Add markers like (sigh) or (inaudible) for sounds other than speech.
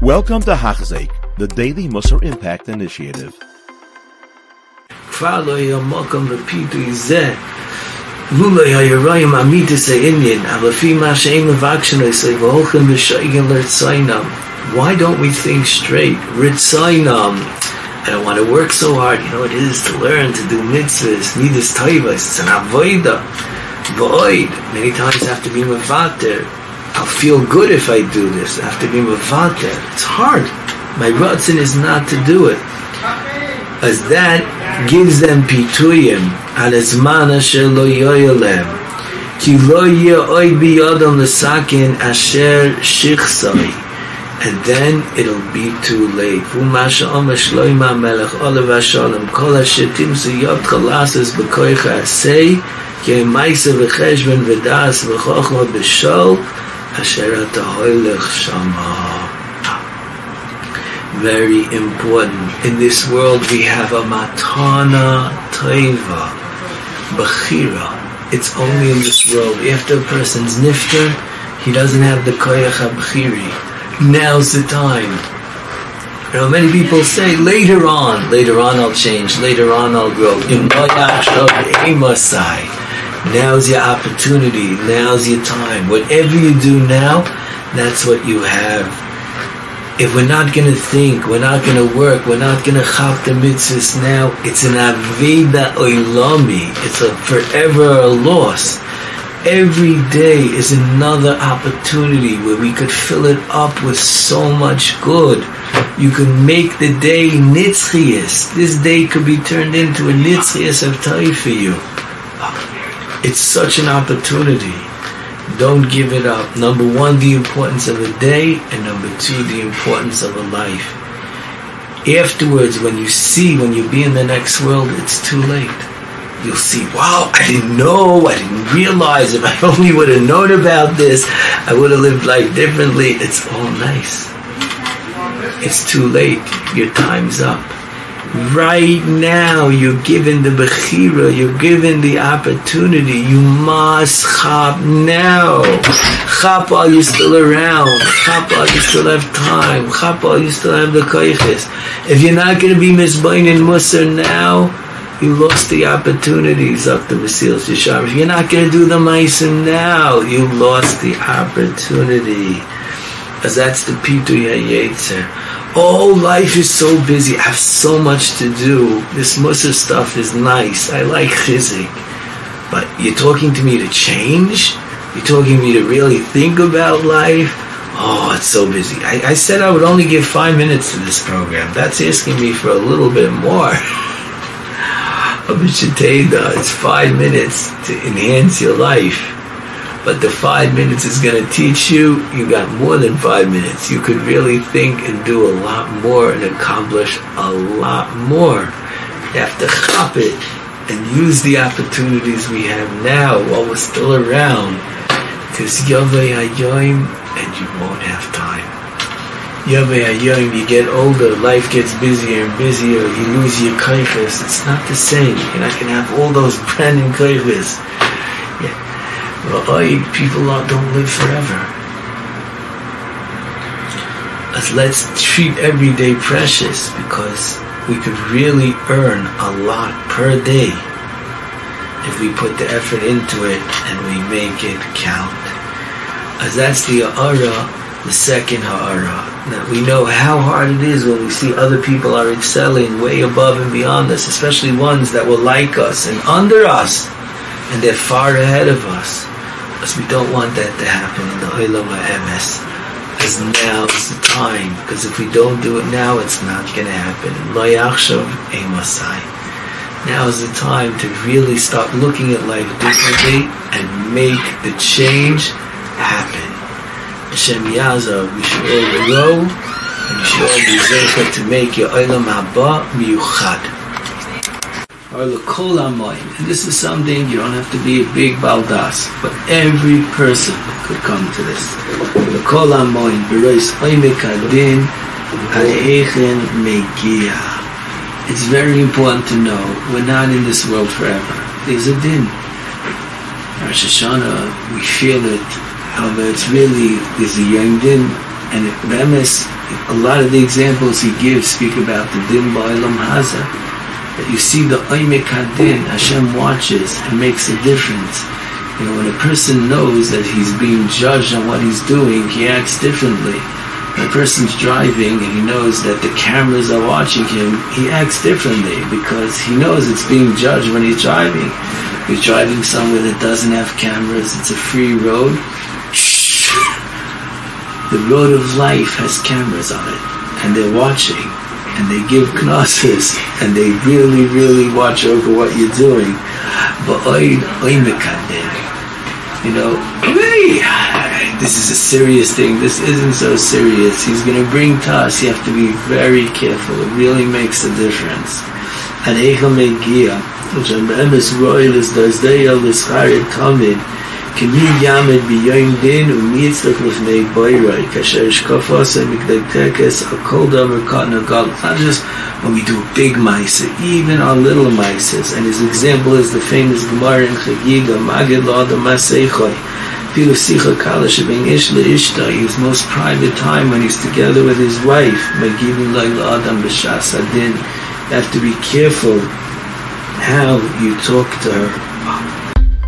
Welcome to Hachzik, the Daily Musar Impact Initiative. כבר לא יהיה מקום לפיתוי זה לולא היראים אמיתס העניין אבל לפי מה שהם מבקשים לעשות והולכים ושייגן לרציינם why don't we think straight רציינם I don't want to work so hard you know it is to learn to do mitzvahs midas taivas it's an avoida void many times I have to be mevater I'll feel good if I do this. I have to be mevater it's hard. My rutzin is not to do it. As that gives them pituyim al azman asher lo yoyelem ki lo ye oy bi yodam lesakin asher shichsai and then it'll be too late. Fu masha om shloima melech olav shalom kol yot khalasas bekoycha say ke maise ve cheshben ve shama very important. In this world we have a matana taiva, bachira. It's only in this world. After a person's nifter, he doesn't have the koyach bachiri. Now's the time. You know, many people say, later on, later on I'll change, later on I'll grow. Now's your opportunity, now's your time. Whatever you do now, that's what you have if we're not going to think, we're not going to work, we're not going to chap the mitzvahs now, it's an aveda oilami. It's a forever loss. Every day is another opportunity where we could fill it up with so much good. You can make the day nitzchias. This day could be turned into a nitzchias of time for you. It's such an opportunity. Don't give it up. Number one, the importance of a day, and number two, the importance of a life. Afterwards, when you see, when you be in the next world, it's too late. You'll see, wow, I didn't know, I didn't realize. If I (laughs) only would have known about this, I would have lived life differently. It's all nice. It's too late. Your time's up. Right now, you're given the Bechira, you're given the opportunity. You must chop now. Chop while you're still around. Chop while you still have time. Chop while you still have the koiches. If you're not going to be Mizbain in Musar now, you lost the opportunities of the Vasil Shishar. If you're not going to do the Maisim now, you lost the opportunity. As that's the Pitu Yetzer. Oh, life is so busy. I have so much to do. This Musar stuff is nice. I like chizik. But you're talking to me to change? You're talking to me to really think about life? Oh, it's so busy. I, I said I would only give five minutes to this program. That's asking me for a little bit more. (laughs) It's five minutes to enhance your life but the five minutes is going to teach you, you got more than five minutes. You could really think and do a lot more and accomplish a lot more. You have to chop it and use the opportunities we have now while we're still around. Because Yavei Hayoim and you won't have time. Yavei Hayoim, you get older, life gets busier and busier, you lose your kaifas. It's not the same. You're not going to have all those brand new kaifas. People don't live forever. As let's treat every day precious because we could really earn a lot per day if we put the effort into it and we make it count. As that's the ha'ara, the second ha'ara. That we know how hard it is when we see other people are excelling way above and beyond us, especially ones that will like us and under us, and they're far ahead of us. Because we don't want that to happen in the Olam HaEmes. Because now is the time. Because if we don't do it now, it's not going to happen. Now is the time to really start looking at life differently and make the change happen. Hashem Yazav, we should all grow and we should all be zeichet to make your Olam Haba miyuchad or Lakol Amoin. And this is something you don't have to be a big baldas, but every person could come to this. Lakol Amoin, Berois Oimek Adin, Aleichen Megia. It's very important to know we're not in this world forever. There's a din. Rosh Hashanah, we feel it. However, it's really, there's a Yom Din And Remes, a lot of the examples he gives speak about the din ba'ilam haza. That you see the oimek hadin, Hashem watches and makes a difference. You know, when a person knows that he's being judged on what he's doing, he acts differently. When a person's driving and he knows that the cameras are watching him, he acts differently because he knows it's being judged when he's driving. He's driving somewhere that doesn't have cameras, it's a free road. The road of life has cameras on it, and they're watching, and they give knosses, and they really, really watch over what you're doing. But oy, oy you know, hey, this is a serious thing. This isn't so serious. He's going to bring to. You have to be very careful. It really makes a difference. And Eichel Megia, which I'm Emes Royal is Dazdaya Lischarit Tamid, כמי יעמד ביום דין ומי יצטרך לפני בוירוי כאשר ישקוף עושה מקדי טקס על כל דבר גל not just when we do big mice even our little mices and his example is the famous Gemara in Chagiga Magid Lo Adam Maseichoi Pilu Sicha Kala Shebin Ish Ishta his most private time when he's together with his wife Magidin Lo Adam B'Shas Adin you have to be careful how you talk to her